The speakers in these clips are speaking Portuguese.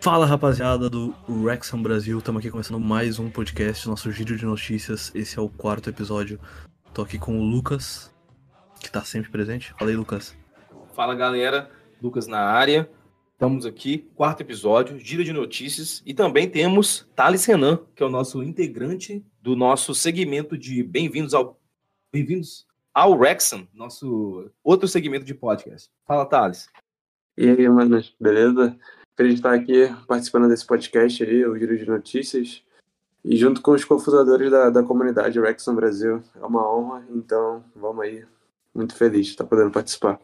Fala rapaziada do Wrexham Brasil, estamos aqui começando mais um podcast, nosso giro de notícias. Esse é o quarto episódio. Tô aqui com o Lucas, que tá sempre presente. Fala aí, Lucas. Fala galera, Lucas na área. Estamos aqui, quarto episódio, giro de notícias. E também temos Thales Renan, que é o nosso integrante do nosso segmento de Bem-vindos ao. Bem-vindos ao Wrexham, nosso outro segmento de podcast. Fala, Thales. E aí, manos, beleza? Feliz de estar aqui participando desse podcast aí, o Giro de Notícias. E junto com os cofundadores da, da comunidade Rexon Brasil. É uma honra, então vamos aí. Muito feliz de estar podendo participar.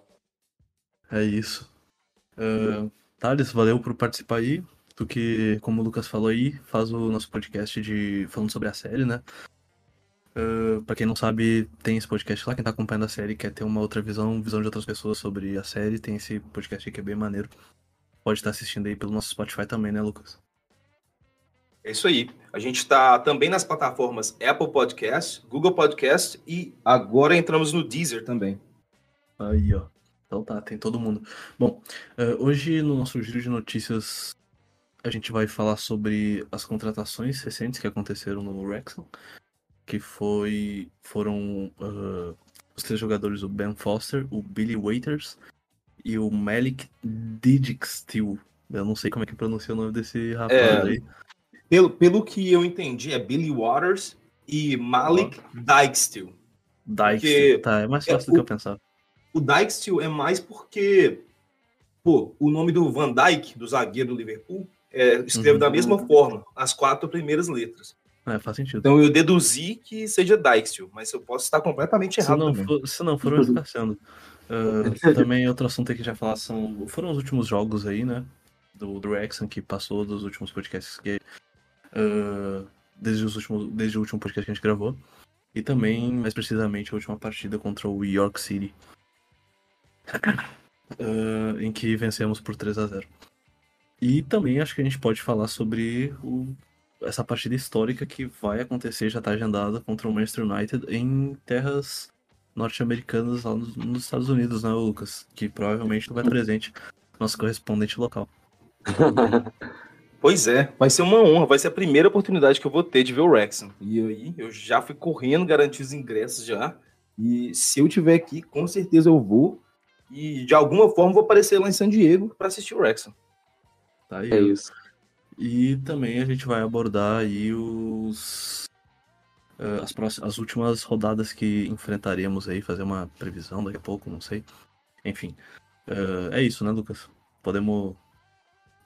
É isso. Uh, Thales, valeu por participar aí. Tu que, como o Lucas falou aí, faz o nosso podcast de falando sobre a série, né? Uh, pra quem não sabe, tem esse podcast lá. Quem tá acompanhando a série quer ter uma outra visão, visão de outras pessoas sobre a série. Tem esse podcast aí que é bem maneiro. Pode estar assistindo aí pelo nosso Spotify também, né, Lucas? É isso aí. A gente está também nas plataformas Apple Podcast, Google Podcast e agora entramos no Deezer também. Aí, ó. Então tá, tem todo mundo. Bom, uh, hoje no nosso giro de notícias a gente vai falar sobre as contratações recentes que aconteceram no Wrexham, que foi foram uh, os três jogadores, o Ben Foster, o Billy Waiters e o Malik Didixtil. Eu não sei como é que pronuncia o nome desse rapaz É. aí. Pelo, pelo que eu entendi, é Billy Waters e Malik Dijksteel. Dykes. Tá, é mais fácil é do que o- eu pensava. O Dijksteel é mais porque, pô, o nome do Van Dijk, do zagueiro do Liverpool, é, escreve Uhum. da mesma forma, as quatro primeiras letras. É, faz sentido. Então eu deduzi que seja Dijksteel, mas eu posso estar completamente Se errado não, também. for, se não for, vai ficar Ah, também outro assunto que já falar são. Foram os últimos jogos aí, né? Do, do que passou dos últimos podcasts que. ah, desde, os últimos, desde o último podcast que a gente gravou. E também, mais precisamente, a última partida contra o York City. ah, em que vencemos por 3 a 0 E também acho que a gente pode falar sobre o, essa partida histórica que vai acontecer, já está agendada contra o Manchester United em terras norte-americanas lá nos, nos Estados Unidos, né, Lucas? Que provavelmente tu vai presente, nosso correspondente local. Pois é, vai ser uma honra, vai ser a primeira oportunidade que eu vou ter de ver o Wrexham. E aí eu já fui correndo garantir os ingressos já. E se eu tiver aqui, com certeza eu vou. E de alguma forma vou aparecer lá em San Diego para assistir o Wrexham. Tá aí. É isso. E também a gente vai abordar aí os eh, as, próximas, as últimas rodadas que enfrentaremos aí, fazer uma previsão daqui a pouco, não sei. Enfim, eh, é isso, né, Lucas? Podemos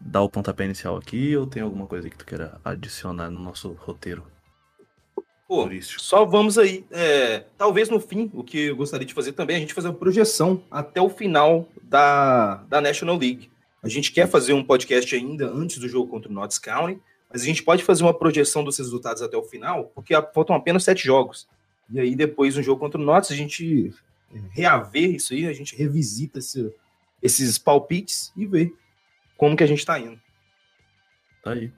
dar o pontapé inicial aqui ou tem alguma coisa que tu queira adicionar no nosso roteiro Pô, turístico? só vamos aí. é, talvez no fim, o que eu gostaria de fazer também é a gente fazer uma projeção até o final da, da National League. A gente quer fazer um podcast ainda antes do jogo contra o Notts County, mas a gente pode fazer uma projeção dos resultados até o final, porque faltam apenas sete jogos. E aí, depois do jogo contra o Notts, a gente reaver isso aí, a gente revisita esse- esses palpites e vê como que a gente tá indo. Tá aí.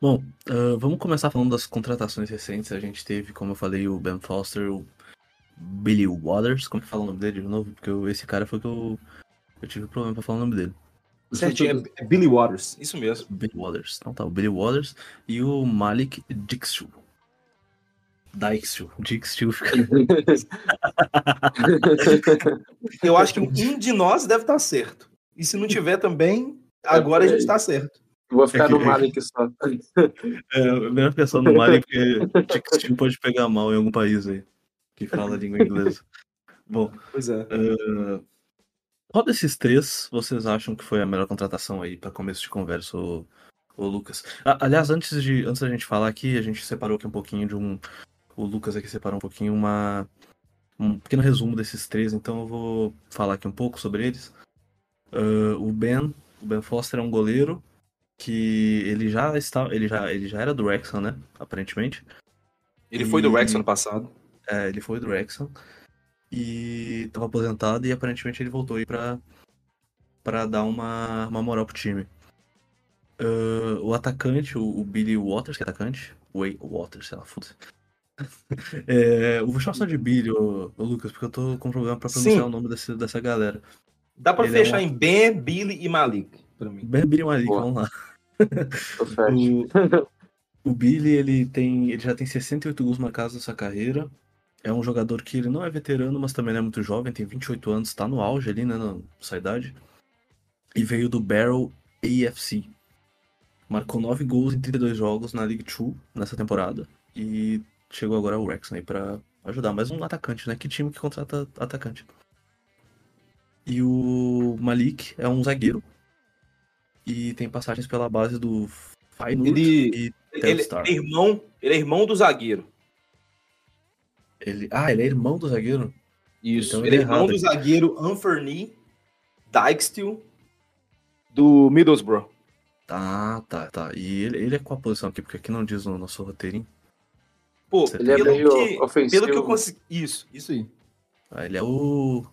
Bom, ah, vamos começar falando das contratações recentes. A gente teve, como eu falei, o Ben Foster, o Billy Waters. Como é que fala o nome dele de novo? Porque eu- esse cara foi que eu, eu tive problema pra falar o nome dele. Certinho, é, é Billy Waters, isso mesmo. Billy Waters. Então tá, o Billy Waters e o Malik. Dixu. Dixu fica. Eu acho que um de nós deve estar certo. E se não tiver também, agora a gente está certo. Vou ficar É que- no Malik só. É, melhor pensar no Malik, porque Dixu pode pegar mal em algum país aí que fala a língua inglesa. Bom, Pois é. Uh, qual desses três vocês acham que foi a melhor contratação aí para começo de conversa, ô Lucas? Ah, aliás, antes de antes da gente falar aqui, a gente separou aqui um pouquinho de um. O Lucas aqui separou um pouquinho uma um pequeno resumo desses três, então eu vou falar aqui um pouco sobre eles. Uh, o Ben, o Ben Foster é um goleiro que ele já está, ele já ele já era do Wrexham, né? Aparentemente. Ele foi do E- Rex ano passado. É, ele foi do Wrexham e tava aposentado e aparentemente ele voltou aí pra, pra dar uma, uma moral pro time. Ah, o atacante, o, o Billy Waters, que é atacante, Way Waters, sei lá, foda-se. É, eu vou chamar só de Billy, ô, ô Lucas, porque eu tô com problema pra pronunciar Sim. o nome desse, dessa galera. Dá pra Ele é fechar um- em Ben, Billy e Malik. pra mim. Ben Billy Malik, Boa. vamos lá. O, o Billy, ele tem. Ele já tem 68 gols marcados nessa carreira. É um jogador que ele não é veterano, mas também não é muito jovem, tem 28 anos, tá no auge ali, né, na sua idade. E veio do Barrel AFC. Marcou 9 gols em 32 jogos na League 2 nessa temporada. E chegou agora ao Wrexham aí pra ajudar. Mais um atacante, né? Que time que contrata atacante? E o Malik é um zagueiro. E tem passagens pela base do Feyenoord Ele- e Ele, ele Telstar. é irmão, ele é irmão do zagueiro. Ele... Ah, ele é irmão do zagueiro? Isso. Então ele é ele é irmão errado do zagueiro Anferny Dijksteel do Middlesbrough. Tá, tá, tá. E ele, ele é qual a posição aqui? Porque aqui não diz no nosso roteirinho. Pô, Ele é pelo, meio que, ofensivo. pelo que eu consegui. Isso, isso aí. Ah, ele é o.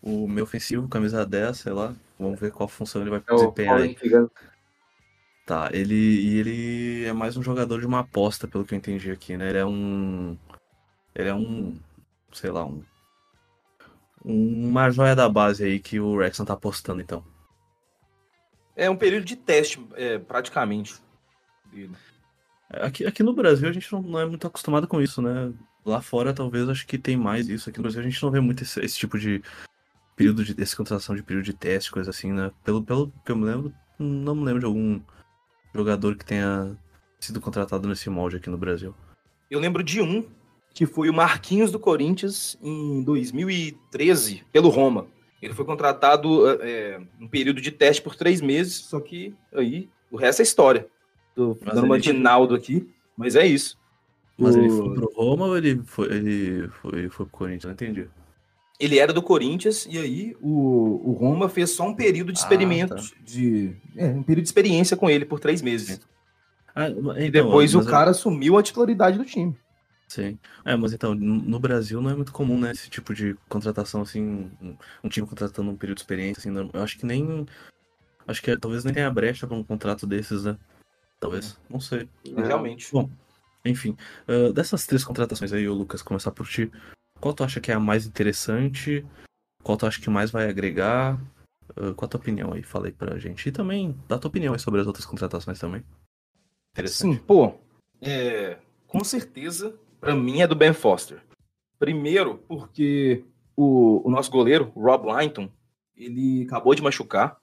O meu ofensivo, camisa 10, sei lá. Vamos ver qual função ele vai É desempenhar aí. Tá, ele. E ele é mais um jogador de uma aposta, pelo que eu entendi aqui, né? Ele é um. Ele é um. Sei lá, um. Uma joia da base aí que o Rexon tá apostando, então. É um período de teste, é, praticamente. Aqui, aqui no Brasil a gente não, não é muito acostumado com isso, né? Lá fora talvez acho que tem mais isso. Aqui no Brasil a gente não vê muito esse, esse tipo de período de essa contratação de período de teste, coisa assim, né? Pelo, pelo que eu me lembro, não me lembro de algum jogador que tenha sido contratado nesse molde aqui no Brasil. Eu lembro de um, que foi o Marquinhos do Corinthians em 2013, pelo Roma. Ele foi contratado é, um período de teste por três meses, só que aí o resto é história. Tô Mas dando uma de Naldo aqui, mas é isso. Mas O- ele foi pro Roma ou ele foi, ele foi, foi pro Corinthians? Não entendi. Ele era do Corinthians e aí o, o Roma fez só um período de Ah, experimento, tá. de é, um período de experiência com ele por três meses. Ah, então, E depois o mas- cara assumiu a titularidade do time. Sim. É, mas então, no Brasil não é muito comum, né, esse tipo de contratação, assim, um, um time contratando um período de experiência, assim, não- eu acho que nem, acho que é- talvez nem tenha brecha pra um contrato desses, né, talvez, não sei. É. Realmente. Bom, enfim, ah, dessas três contratações aí, ô Lucas, começar por ti, qual tu acha que é a mais interessante, qual tu acha que mais vai agregar, Ah, qual a tua opinião aí, fala aí pra gente, e também dá tua opinião aí sobre as outras contratações também. Interessante. Sim, pô, é, com certeza, pra mim é do Ben Foster. Primeiro, porque o, o nosso goleiro, Rob Linton, ele acabou de machucar.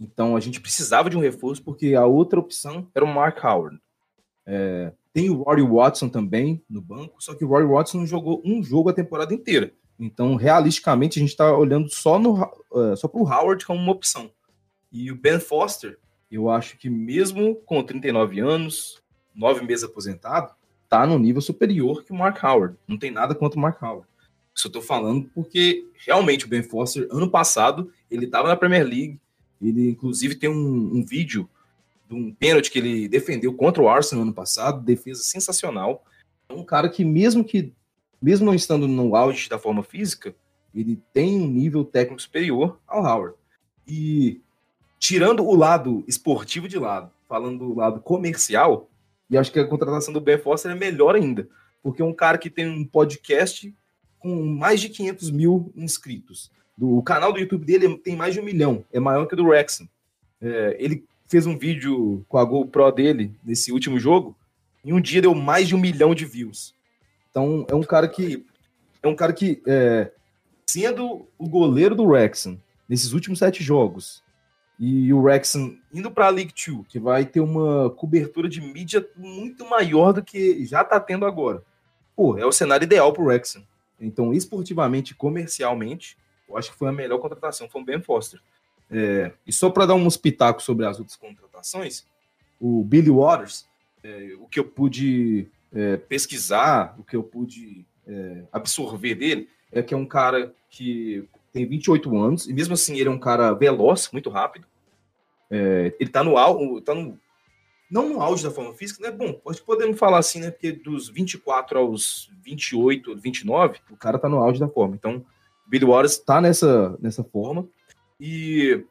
Então a gente precisava de um reforço, porque a outra opção era o Mark Howard. É, tem o Rory Watson também no banco, só que o Rory Watson não jogou um jogo a temporada inteira. Então, realisticamente, a gente está olhando só, no, uh, só para o Howard como uma opção. E o Ben Foster, eu acho que mesmo com 39 anos, nove meses aposentado, tá no nível superior que o Mark Howard. Não tem nada contra o Mark Howard. Isso eu tô falando porque realmente o Ben Foster, ano passado, ele estava na Premier League. Ele, inclusive, tem um, um vídeo de um pênalti que ele defendeu contra o Arsenal ano passado, defesa sensacional. É um cara que, mesmo que, mesmo não estando no auge da forma física, ele tem um nível técnico superior ao Howard. E tirando o lado esportivo de lado, falando do lado comercial, e acho que a contratação do Ben Foster é melhor ainda, porque é um cara que tem um podcast com mais de 500 mil inscritos. Do, o canal do YouTube dele tem mais de um milhão, é maior que o do Wrexham. É, ele fez um vídeo com a GoPro dele nesse último jogo, em um dia deu mais de um milhão de views. Então é um cara que é um cara que é, sendo o goleiro do Wrexham nesses últimos sete jogos e o Wrexham indo para a League Two, que vai ter uma cobertura de mídia muito maior do que já está tendo agora. Pô, é o cenário ideal para o Wrexham. Então, esportivamente e comercialmente, eu acho que foi a melhor contratação, foi o Ben Foster. É, e só para dar uns pitacos sobre as outras contratações, o Billy Waters, é, o que eu pude é, pesquisar, o que eu pude é, absorver dele, é que é um cara que tem 28 anos, e mesmo assim ele é um cara veloz, muito rápido. É, ele tá no auge, tá no, não no auge da forma física, né? Bom, que podemos falar assim, né? Porque dos 24 aos 28, 29, o cara tá no auge da forma. Então, Billy Waters tá nessa, nessa forma. E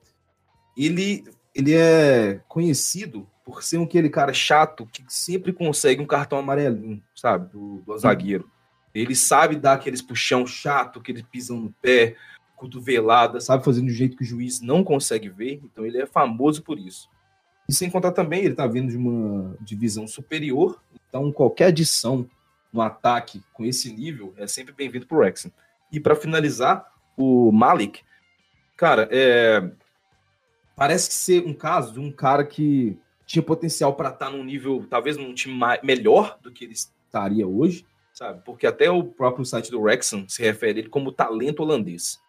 ele, ele é conhecido por ser aquele cara chato que sempre consegue um cartão amarelinho, sabe? Do, do zagueiro. Ele sabe dar aqueles puxão chato, aqueles pisam no pé. Cotovelada, sabe fazer do jeito que o juiz não consegue ver, então ele é famoso por isso. E sem contar também, ele está vindo de uma divisão superior, então qualquer adição no ataque com esse nível é sempre bem-vindo para o. E para finalizar, o Malik, cara, é... parece ser um caso de um cara que tinha potencial para estar tá num nível, talvez num time mais, melhor do que ele estaria hoje, sabe? Porque até o próprio site do Wrexham se refere a ele como talento holandês.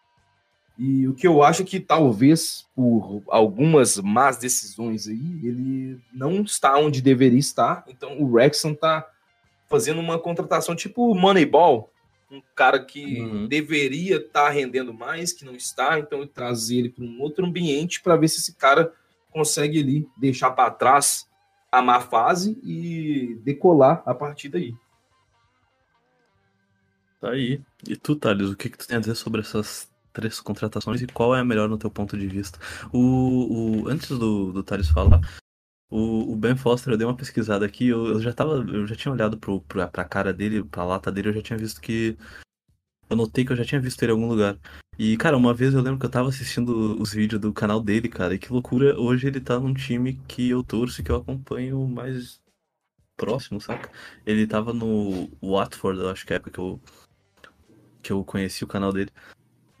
E o que eu acho é que talvez por algumas más decisões aí, ele não está onde deveria estar. Então o Wrexham está fazendo uma contratação tipo Moneyball, um cara que uhum. deveria estar tá rendendo mais, que não está, então trazer ele para um outro ambiente para ver se esse cara consegue ali deixar para trás a má fase e decolar a partir daí. Tá aí. E tu, Thales, o que, que tu tem a dizer sobre essas três contratações e qual é a melhor no teu ponto de vista? O, o antes do, do Thales falar, o, o, Ben Foster, eu dei uma pesquisada aqui, eu, eu já tava, eu já tinha olhado pro, pra, pra cara dele, pra lata dele, eu já tinha visto que. Eu notei que eu já tinha visto ele em algum lugar. E, cara, uma vez eu lembro que eu tava assistindo os vídeos do canal dele, cara, e que loucura, hoje ele tá num time que eu torço que eu acompanho mais próximo, saca? Ele tava no Watford, eu acho que é a época que eu, que eu conheci o canal dele.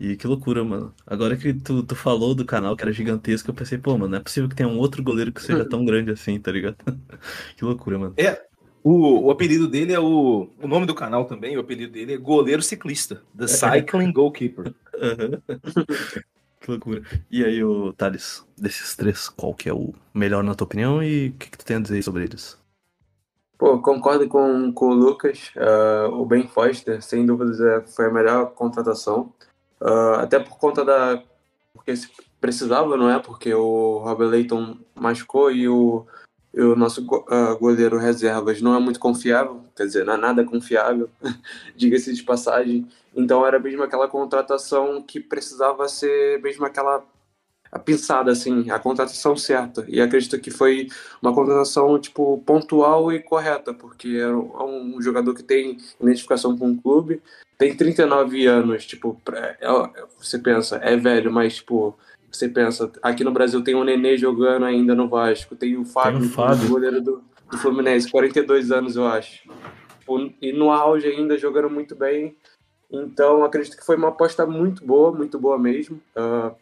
E que loucura, mano. Agora que tu, tu falou do canal que era gigantesco, eu pensei, pô, mano, não é possível que tenha um outro goleiro que seja tão grande assim, tá ligado? que loucura, mano. É, o, o apelido dele é o. O nome do canal também, o apelido dele é Goleiro Ciclista, The Cycling Goalkeeper. que loucura. E aí, o Thales, desses três, qual que é o melhor na tua opinião e o que, que tu tem a dizer sobre eles? Pô, concordo com, com o Lucas. Uh, o Ben Foster, sem dúvidas, é, foi a melhor contratação. Uh, até por conta da. Porque precisava, não é? Porque o Robert Leighton machucou e o, e o nosso uh, goleiro reservas não é muito confiável, quer dizer, não é nada confiável, diga-se de passagem. Então era mesmo aquela contratação que precisava ser mesmo aquela a pensada, assim, a contratação certa. E acredito que foi uma contratação, tipo, pontual e correta, porque é um é jogador que tem identificação com o clube, tem 39 anos, tipo, é, você pensa, é velho, mas, tipo, você pensa, aqui no Brasil tem o Nenê jogando ainda no Vasco, tem o Fábio, tem o Fábio. goleiro do, do Fluminense, 42 anos, eu acho. Tipo, e no auge ainda, jogando muito bem. Então, acredito que foi uma aposta muito boa, muito boa mesmo. Uh,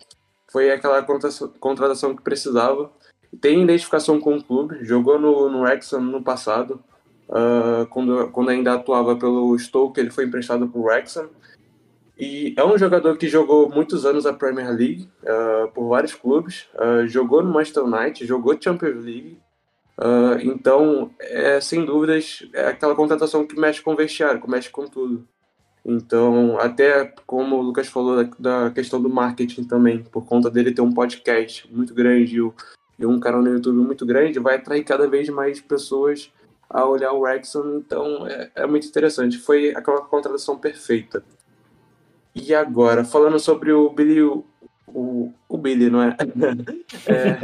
foi aquela contratação que precisava. Tem identificação com o clube, jogou no, no Wrexham no passado, uh, quando, quando ainda atuava pelo Stoke, ele foi emprestado para o Wrexham. E é um jogador que jogou muitos anos a Premier League, uh, por vários clubes, uh, jogou no Manchester United, jogou Champions League. então, é, sem dúvidas, é aquela contratação que mexe com vestiário, que mexe com tudo. Então, até como o Lucas falou da, da, questão do marketing também, por conta dele ter um podcast muito grande e um canal no YouTube muito grande, vai atrair cada vez mais pessoas a olhar o Wrexham. Então, é, é muito interessante. Foi aquela contratação perfeita. E agora, falando sobre o Billy, o, o, Billy, não é? é...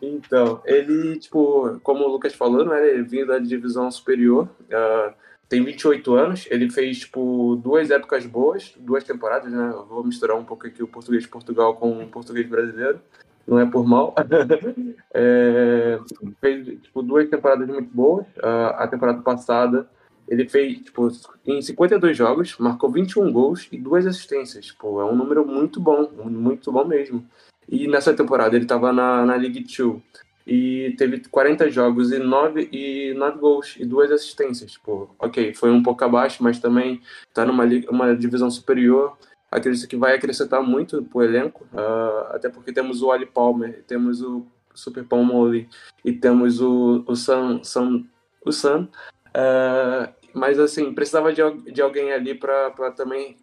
então, ele, tipo, como o Lucas falou, não é? ele vinha da divisão superior. Uh, tem 28 anos, ele fez, tipo, duas épocas boas, duas temporadas, né? Eu vou misturar um pouco aqui o português de Portugal com o português brasileiro, não é por mal. é, fez, tipo, duas temporadas muito boas. Uh, a temporada passada, ele fez, tipo, em 52 jogos, marcou 21 gols e duas assistências. Tipo, é um número muito bom, muito bom mesmo. E nessa temporada ele estava na, na League 2 e teve 40 jogos e 9, e 9 gols e duas assistências. Tipo, ok, foi um pouco abaixo, mas também está numa uma divisão superior. Acredito que vai acrescentar muito para o elenco, uh, até porque temos o Ali Palmer, temos o Super Palmoli e temos o, o Sam, Sam, o Sam. Uh, mas assim, precisava de, de alguém ali para também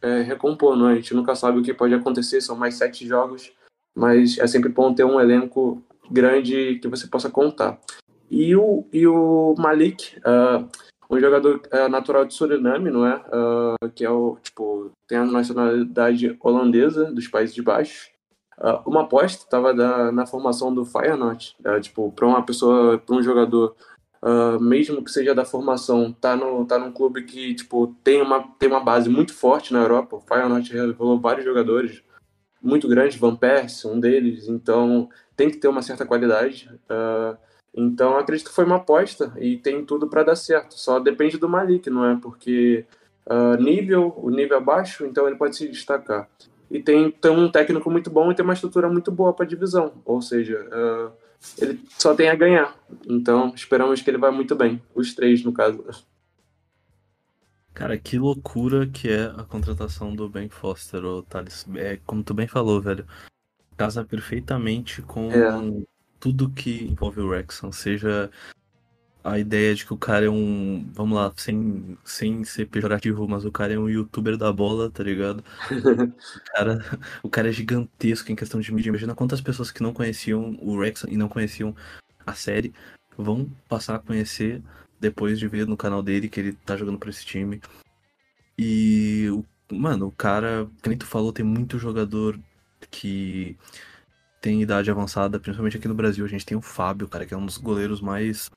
é, recompor, não? É? A gente nunca sabe o que pode acontecer, são mais sete jogos, mas é sempre bom ter um elenco grande que você possa contar. E o, e o Malik, uh, um jogador uh, natural de Suriname, não é? Uh, que é o, tipo, tem a nacionalidade holandesa dos Países de Baixo. Uh, uma aposta estava na formação do Feyenoord, uh, tipo, para uma pessoa, para um jogador uh, mesmo que seja da formação, tá, no, tá num clube que tipo, tem, uma, tem uma base muito forte na Europa. O Feyenoord revelou vários jogadores muito grandes, Van Persie, um deles, então tem que ter uma certa qualidade. Uh, então acredito que foi uma aposta e tem tudo para dar certo. Só depende do Malik, não é? Porque uh, nível, o nível é baixo, então ele pode se destacar. E tem, tem um técnico muito bom e tem uma estrutura muito boa para a divisão. Ou seja, uh, ele só tem a ganhar. Então esperamos que ele vá muito bem. Os três, no caso. Cara, que loucura que é a contratação do Ben Foster, ô Thales. É, como tu bem falou, velho. Casa perfeitamente com é. Tudo que envolve o Rexon. Seja a ideia de que o cara é um. Vamos lá, sem, sem ser pejorativo, mas o cara é um youtuber da bola, tá ligado? o, cara, o cara é gigantesco em questão de mídia. Imagina quantas pessoas que não conheciam o Rex e não conheciam a série vão passar a conhecer depois de ver no canal dele que ele tá jogando pra esse time. E, mano, o cara, que nem tu falou, tem muito jogador que tem idade avançada, principalmente aqui no Brasil. A gente tem o Fábio, cara, que é um dos goleiros mais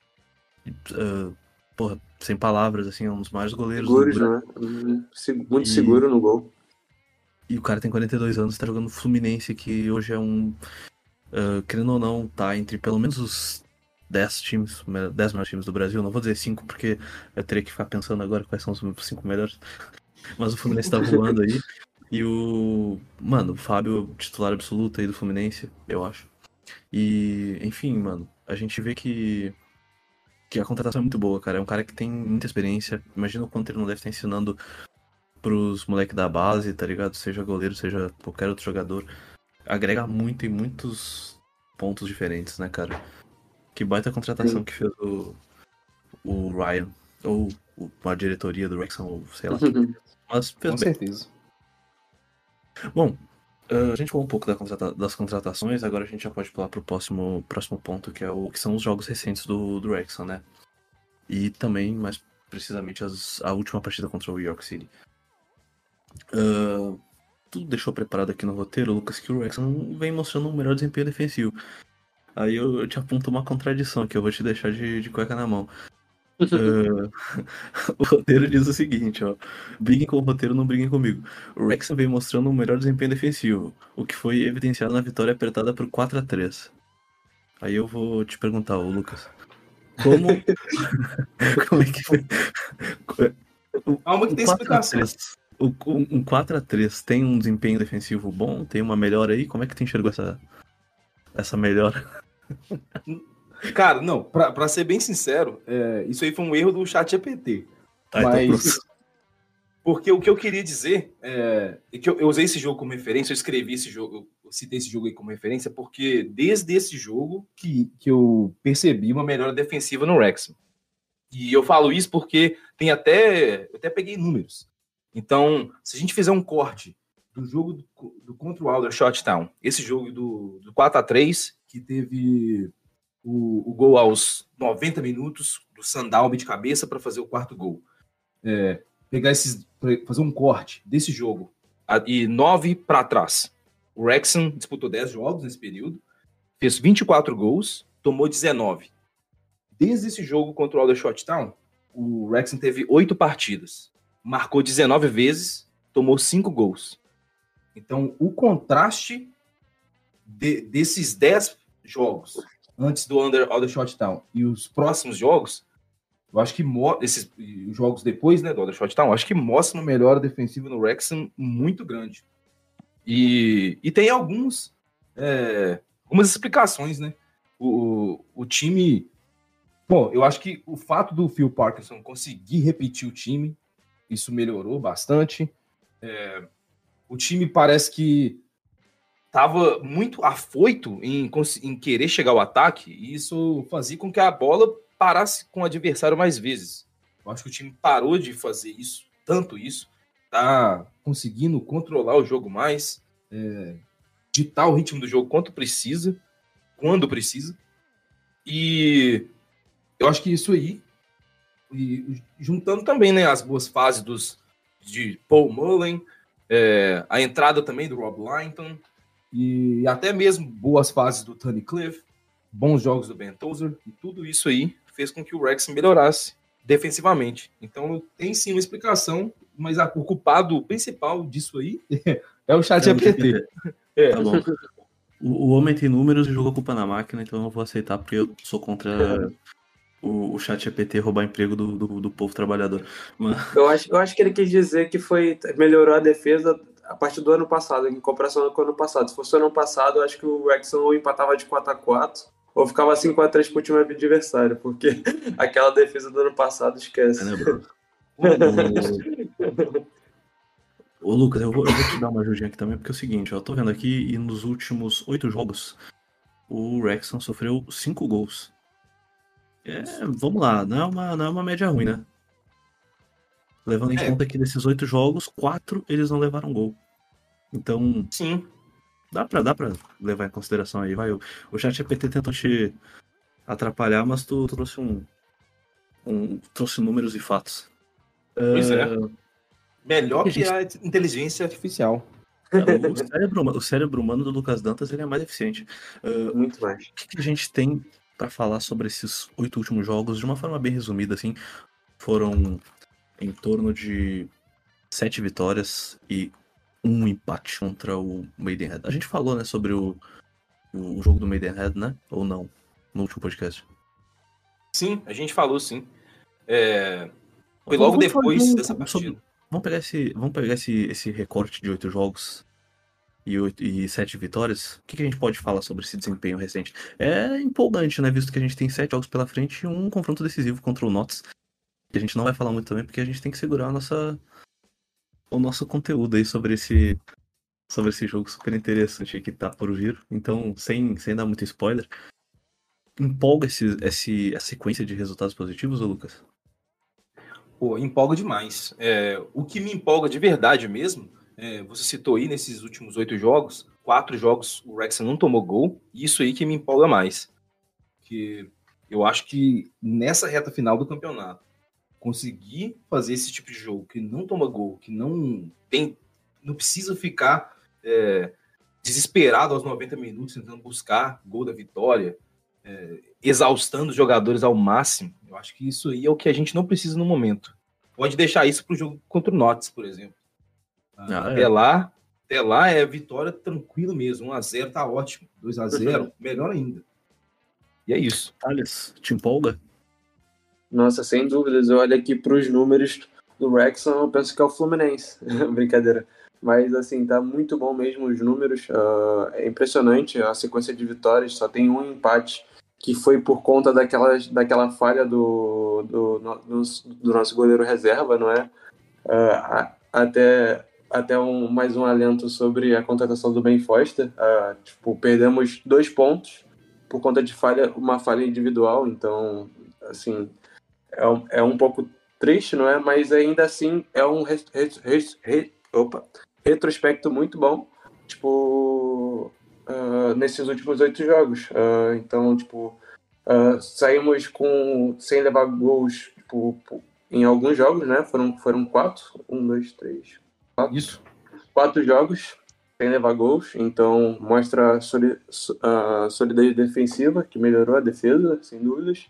uh, porra, sem palavras, assim, é um dos maiores goleiros. Seguros, né? Muito e... seguro no gol. E o cara tem 42 anos, tá jogando Fluminense, que hoje é um. Uh, querendo ou não, tá entre pelo menos os 10 times, 10 melhores times do Brasil. Não vou dizer 5, porque eu teria que ficar pensando agora quais são os 5 melhores. Mas o Fluminense tá voando aí. E o. Mano, o Fábio, titular absoluto aí do Fluminense, eu acho. E, enfim, mano, a gente vê que que a contratação é muito boa, cara. É um cara que tem muita experiência. Imagina o quanto ele não deve estar ensinando pros moleques da base, tá ligado? Seja goleiro, seja qualquer outro jogador. Agrega muito em muitos pontos diferentes, né, cara? Que baita contratação Sim. que fez o, o Ryan. Ou a diretoria do Wrexham, ou sei lá. Mas fez Com bem. Bom, Uh, a gente falou um pouco das contratações, agora a gente já pode pular para o próximo, próximo ponto, que, é o, que são os jogos recentes do, do Wrexham, né? E também, mais precisamente, as, a última partida contra o York City. Uh, tudo deixou preparado aqui no roteiro, Lucas, que o Wrexham vem mostrando um melhor desempenho defensivo. Aí eu, eu te aponto uma contradição que eu vou te deixar de, de cueca na mão uh, o roteiro diz o seguinte, ó. Briguem com o roteiro, não briguem comigo. O Wrexham vem mostrando um melhor desempenho defensivo, o que foi evidenciado na vitória apertada por 4 a 3 Aí eu vou te perguntar, ô Lucas. Como. como é que foi? Calma que tem explicação. Um 4x3 tem um desempenho defensivo bom? Tem uma melhora aí? Como é que tu enxergou essa, essa melhora? Cara, não, pra, pra ser bem sincero, é, isso aí foi um erro do chat EPT. Tá, então mas. Então, porque o que eu queria dizer é, é que eu, eu, usei esse jogo como referência, eu escrevi esse jogo, eu citei esse jogo aí como referência, porque desde esse jogo que, que eu percebi uma melhora defensiva no Wrexham. E eu falo isso porque tem até. Eu até peguei números. Então, se a gente fizer um corte do jogo do, do contra o Aldershot Town, esse jogo do, do 4 a 3 que teve o, o gol aos 90 minutos do Sandalme de cabeça para fazer o quarto gol. É, pegar esses, fazer um corte desse jogo e nove para trás. O Wrexham disputou 10 jogos nesse período, fez 24 gols, tomou 19. Desde esse jogo contra o Aldershot Town, o Wrexham teve oito partidas, marcou 19 vezes, tomou cinco gols. Então, o contraste de, desses 10 jogos antes do Under Aldershot Town e os próximos jogos, eu acho que esses jogos depois, né, do Aldershot Town, acho que mostra uma melhora defensiva no Wrexham muito grande. E, e tem alguns é, algumas explicações, né? O, o time, bom, eu acho que o fato do Phil Parkinson conseguir repetir o time, isso melhorou bastante. É, o time parece que estava muito afoito em, em, querer chegar ao ataque, e isso fazia com que a bola parasse com o adversário mais vezes. Eu acho que o time parou de fazer isso, tanto isso, tá conseguindo controlar o jogo mais, é, ditar o ritmo do jogo quanto precisa, quando precisa. E eu acho que isso aí, juntando também né, as boas fases dos, de Paul Mullen, é, a entrada também do Rob Linton, e até mesmo boas fases do Tony Cliff, bons jogos do Ben Tozer, e tudo isso aí fez com que o Rex melhorasse defensivamente. Então tem sim uma explicação, mas a, o culpado principal disso aí é o chat GPT. É. Tá bom. O, o, homem tem números e jogou culpa na máquina, então eu vou aceitar porque eu sou contra o, o chat GPT roubar emprego do, do, do povo trabalhador. Mas... Eu, acho, eu acho que ele quis dizer que foi melhorou a defesa a partir do ano passado, em comparação com o ano passado. Se fosse o ano passado, eu acho que o ou empatava de 4 a 4 ou ficava 5x3 pro time adversário, porque aquela defesa do ano passado esquece. Ô Lucas, eu vou, eu vou, te dar uma ajudinha aqui também, porque é o seguinte, eu tô vendo aqui e nos últimos oito jogos o Wrexham sofreu cinco gols. É, vamos lá, não é, uma, não é uma média ruim, né? Levando em é. conta que desses oito jogos, quatro eles não levaram gol. Então. Sim. Dá pra, dá pra levar em consideração aí, vai. O, o chat GPT tentou te atrapalhar, mas tu, tu trouxe um, um, trouxe números e fatos. Pois uh, é. Ah, Melhor que, a inteligência artificial. O cérebro, o cérebro humano do Lucas Dantas ele é mais eficiente. Uh, Muito mais. O que, que a gente tem para falar sobre esses oito últimos jogos de uma forma bem resumida, assim? Foram em torno de sete vitórias e um empate contra o Maidenhead. A gente falou, né, sobre o, o jogo do Maidenhead, né? Ou não? No último podcast. Sim, a gente falou sim. É... Foi logo depois um, dessa partida. Sobre... Vamos pegar esse, vamos pegar esse, esse recorte de oito jogos e, oito, e sete vitórias. O que, que, a gente pode falar sobre esse desempenho recente? É empolgante, né? Visto que a gente tem sete jogos pela frente e um confronto decisivo contra o Notts. A gente não vai falar muito também, porque a gente tem que segurar nossa, o nosso conteúdo aí sobre esse, sobre esse jogo super interessante que tá por vir. Então, sem, sem dar muito spoiler, empolga esse, esse, a sequência de resultados positivos, Lucas? Pô, empolga demais. É, o que me empolga de verdade mesmo, é, você citou aí nesses últimos oito jogos, quatro jogos o Wrexham não tomou gol, isso aí que me empolga mais. Que eu acho que nessa reta final do campeonato, conseguir fazer esse tipo de jogo que não toma gol, que não tem, não precisa ficar é, desesperado aos 90 minutos tentando buscar gol da vitória, é, exaustando os jogadores ao máximo. Eu acho que isso aí é o que a gente não precisa no momento. Pode deixar isso para o jogo contra o Notts, por exemplo. Ah, ah, até, é. lá, até lá é vitória tranquilo mesmo. 1x0 tá ótimo. 2x0, melhor ainda. E é isso. Thales, te empolga? Nossa, sem dúvidas. Eu olho aqui para os números do Wrexham, eu penso que é o Fluminense. Brincadeira. Mas, assim, tá muito bom mesmo os números. Uh, é impressionante a sequência de vitórias. Só tem um empate que foi por conta daquela, daquela falha do, do, do, do nosso goleiro reserva, não é? Uh, até até um, mais um alento sobre a contratação do Ben Foster. Uh, tipo, perdemos dois pontos por conta de falha, uma falha individual, então, assim, é um, é um pouco triste, não é? Mas ainda assim é um res, res, re, opa, retrospecto muito bom, tipo, uh, nesses últimos oito jogos. Uh, então, tipo, uh, saímos com sem levar gols tipo, em alguns jogos, né? Foram, foram quatro, um, dois, três, quatro. Isso. Quatro jogos sem levar gols, então mostra a solidez defensiva, que melhorou a defesa, sem dúvidas.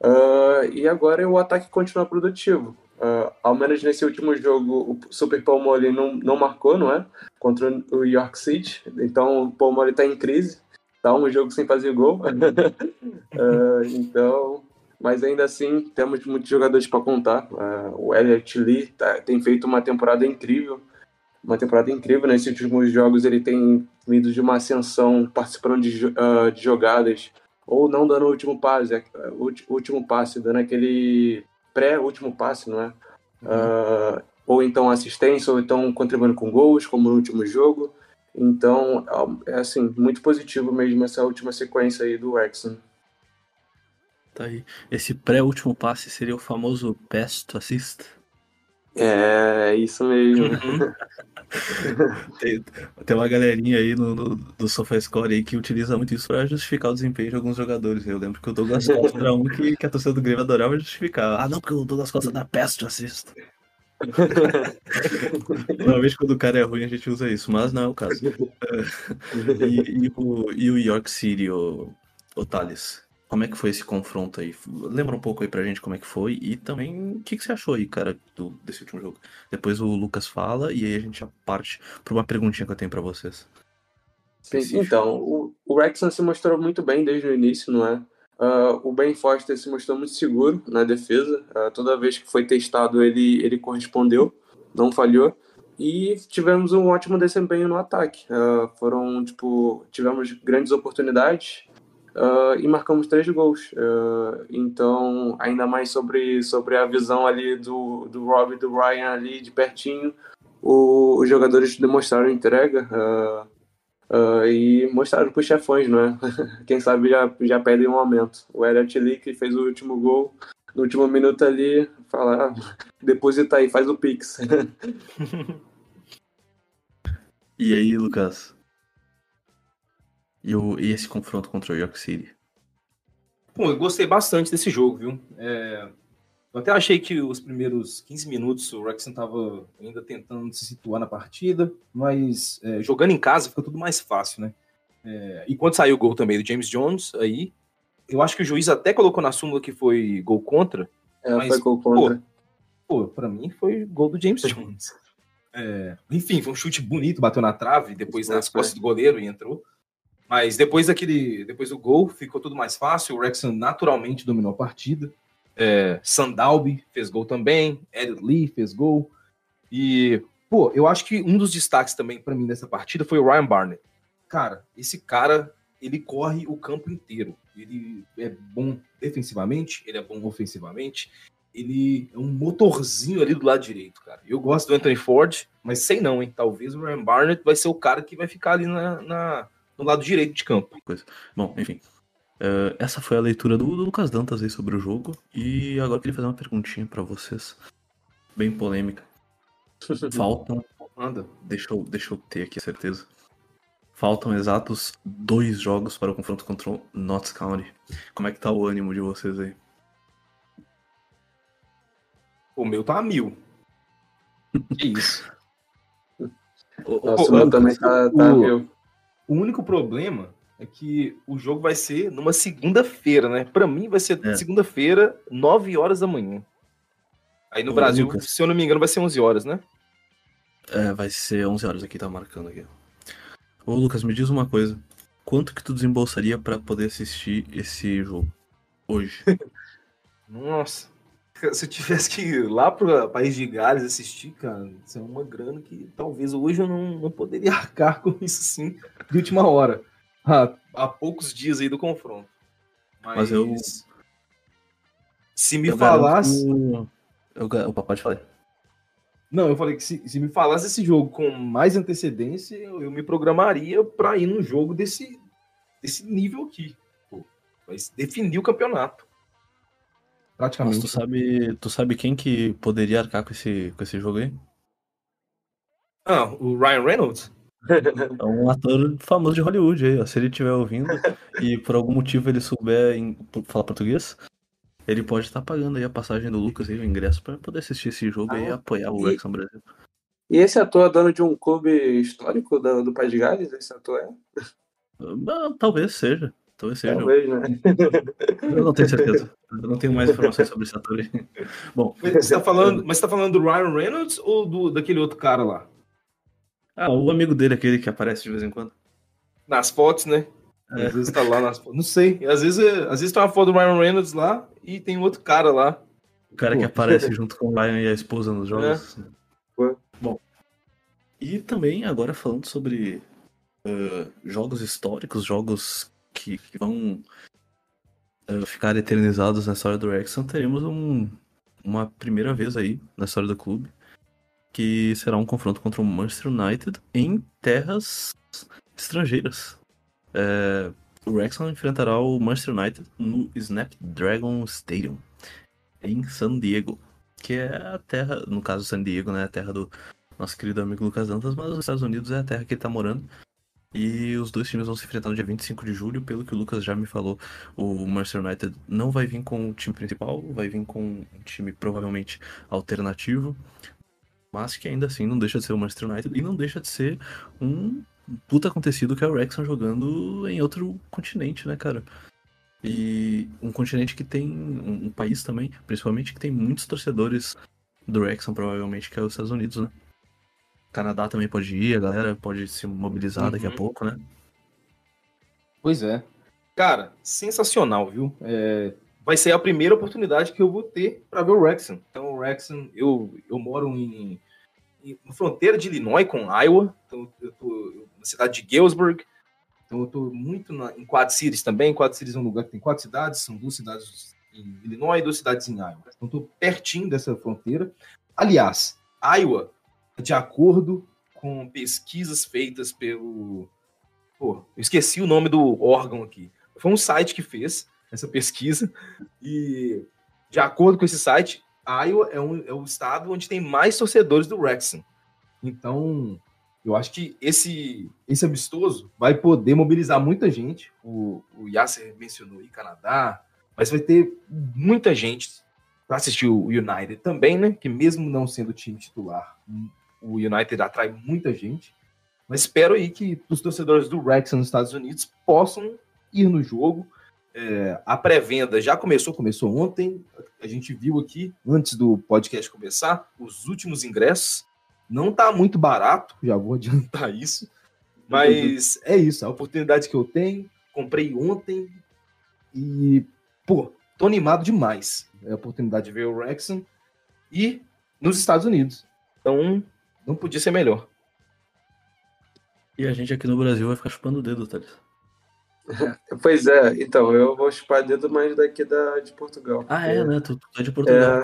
Uh, e agora o ataque continua produtivo. Uh, ao menos nesse último jogo, o Super Palmoli não, não marcou, não é? Contra o York City. Então o Palmoli está em crise. Tá um jogo sem fazer gol. uh, então, mas ainda assim, temos muitos jogadores para contar. o Elliot Lee tá, tem feito uma temporada incrível. Uma temporada incrível. Nesses últimos jogos, ele tem vindo de uma ascensão, participando de, de jogadas ou não dando o último passe, é, o último passe, dando aquele pré-último passe, não é? Uhum. Uh, ou então assistência, ou então contribuindo com gols, como no último jogo. Então, é assim, muito positivo mesmo essa última sequência aí do Exxon. Tá aí. Esse pré-último passe seria o famoso best assist? É, isso mesmo. Uhum. tem, tem, uma galerinha aí no, no, do SofaScore aí que utiliza muito isso para justificar o desempenho de alguns jogadores. Eu lembro que o Douglas Costa era um que, que a torcida do Grêmio adorava justificar. Ah, não, porque o Douglas Costa dá peste assisto. Normalmente quando o cara é ruim a gente usa isso, mas não é o caso. e, e, o, e o York City, o, o Thales? Como é que foi esse confronto aí? Lembra um pouco aí pra gente como é que foi e também o que, que você achou aí, cara, do, desse último jogo. Depois o Lucas fala e aí a gente já parte pra uma perguntinha que eu tenho pra vocês. Sim, então, o, o Wrexham se mostrou muito bem desde o início, não é? Uh, o Ben Foster se mostrou muito seguro na defesa. Uh, toda vez que foi testado, ele, ele correspondeu, não falhou. E tivemos um ótimo desempenho no ataque. Uh, foram, tipo, tivemos grandes oportunidades e marcamos três gols. então, ainda mais sobre, sobre a visão ali do, do Rob e do Ryan ali de pertinho, o, os jogadores demonstraram entrega. Uh, e mostraram para os chefões, não é? Quem sabe já, já pedem um aumento. O Elliot Lee, que fez o último gol, no último minuto ali, fala, ah, deposita aí, faz o Pix. e aí, Lucas? E, o, e esse confronto contra o York City? Bom, eu gostei bastante desse jogo, viu? É, eu até achei que os primeiros 15 minutos o Wrexham estava ainda tentando se situar na partida, mas é, jogando em casa fica tudo mais fácil, né? É, e quando saiu o gol também do James Jones, aí eu acho que o juiz até colocou na súmula que foi gol contra. É, mas, foi gol contra. Pô, pô, pra mim foi gol do James Jones. É, enfim, foi um chute bonito, bateu na trave, depois nas costas do goleiro e entrou. Mas depois daquele, depois do gol, ficou tudo mais fácil. O Wrexham naturalmente dominou a partida. É, Sandalby fez gol também, Ed Lee fez gol. E, pô, eu acho que um dos destaques também para mim nessa partida foi o Ryan Barnett. Cara, esse cara, ele corre o campo inteiro. Ele é bom defensivamente, ele é bom ofensivamente. Ele é um motorzinho ali do lado direito, cara. Eu gosto do Anthony Ford, mas sei não, hein? Talvez o Ryan Barnett vai ser o cara que vai ficar ali na, na no lado direito de campo. Bom, enfim. Uh, essa foi a leitura do, do, Lucas Dantas aí sobre o jogo. E agora eu queria fazer uma perguntinha para vocês. Bem polêmica. Faltam. Anda. Deixa eu, deixa eu ter aqui a certeza. Faltam exatos dois jogos para o confronto contra o Notts County. Como é que tá o ânimo de vocês aí? O meu tá a mil. que isso? Nossa, o, meu também tá, tá a mil. O único problema é que o jogo vai ser numa segunda-feira, né? Para mim vai ser é. segunda-feira, 9 horas da manhã. Aí no Ô, Brasil, Lucas. se eu não me engano, vai ser 11 horas, né? É, vai ser 11 horas aqui, tá marcando aqui. Ô Lucas, me diz uma coisa. Quanto que tu desembolsaria para poder assistir esse jogo hoje? Nossa. Se eu tivesse que ir lá pro País de Gales assistir, cara, isso é uma grana que talvez hoje eu não, não poderia arcar com isso sim de última hora há, há poucos dias aí do confronto. Mas, Mas eu. Se me eu falasse. Garanto... Eu... Opa, pode falar. Não, eu falei que se, se me falasse esse jogo com mais antecedência, eu, eu me programaria para ir num jogo desse, desse nível aqui. Pô, vai definir o campeonato. Praticamente. Mas tu sabe, tu sabe quem que poderia arcar com esse, com esse jogo aí? Ah, o Ryan Reynolds? É um ator famoso de Hollywood aí, ó. Se ele estiver ouvindo e por algum motivo ele souber em, falar português, ele pode estar pagando aí a passagem do Lucas aí, o ingresso, para poder assistir esse jogo ah, e apoiar o Wrexham Brasil. E esse ator é dono de um clube histórico do, do País de Gales? Esse ator é? Ah, talvez seja. Talvez seja. Talvez, né? Eu não tenho certeza. Eu não tenho mais informações sobre esse ator aí. Bom. Você tá falando, mas você tá falando do Ryan Reynolds ou do, daquele outro cara lá? Ah, o amigo dele, aquele que aparece de vez em quando. Nas fotos, né? É. Às vezes tá lá nas fotos. Não sei. Às vezes, é, às vezes tem uma foto do Ryan Reynolds lá e tem outro cara lá. O cara Pô. que aparece junto com o Ryan e a esposa nos jogos. É. Bom. E também, agora falando sobre uh, jogos históricos, jogos que, que vão uh, ficar eternizados na história do Wrexham, teremos um, uma primeira vez aí na história do clube que será um confronto contra o Manchester United em terras estrangeiras. É, o Wrexham enfrentará o Manchester United no Snapdragon Stadium, em San Diego, que é a terra, no caso San Diego, né, a terra do nosso querido amigo Lucas Dantas, mas os Estados Unidos é a terra que ele está morando. E os dois times vão se enfrentar no dia 25 de julho, pelo que o Lucas já me falou, o Manchester United não vai vir com o time principal, vai vir com um time provavelmente alternativo mas que ainda assim não deixa de ser o Manchester United e não deixa de ser um puta acontecido que é o Wrexham jogando em outro continente, né, cara? E um continente que tem. Um, país também, principalmente, que tem muitos torcedores do Wrexham, provavelmente, que é os Estados Unidos, né? Canadá também pode ir, a galera pode se mobilizar uhum. daqui a uhum. pouco, né? Pois é. Cara, sensacional, viu? É, vai ser a primeira oportunidade que eu vou ter para ver o Wrexham. Então, o Wrexham, eu, eu moro em, em, na fronteira de Illinois com Iowa, então eu tô na cidade de Galesburg, então eu tô muito na, em Quad Cities também. Quad Cities é um lugar que tem quatro cidades, são duas cidades em Illinois e duas cidades em Iowa. Então eu tô pertinho dessa fronteira. Aliás, Iowa, de acordo com pesquisas feitas pelo. Pô, eu esqueci o nome do órgão aqui. Foi um site que fez essa pesquisa. E, de acordo com esse site, Iowa é, um, é o estado onde tem mais torcedores do Wrexham. Então, eu acho que esse, esse amistoso vai poder mobilizar muita gente. O, o Yasser mencionou aí Canadá, mas vai ter muita gente para assistir o United também, né? Que mesmo não sendo time titular, o United atrai muita gente. Mas espero aí que os torcedores do Wrexham nos Estados Unidos possam ir no jogo, é, a pré-venda já começou, começou ontem. A gente viu aqui, antes do podcast começar, os últimos ingressos. Não está muito barato, já vou adiantar isso. Mas é isso, a oportunidade que eu tenho. Comprei ontem e, pô, tô animado demais. É a oportunidade de ver o Wrexham e nos Estados Unidos. Então, não podia ser melhor. E a gente aqui no Brasil vai ficar chupando o dedo, Thales. Pois é, então, eu vou chupar dedo mais daqui da, de Portugal. Ah, é, né? Tu, tu é de Portugal.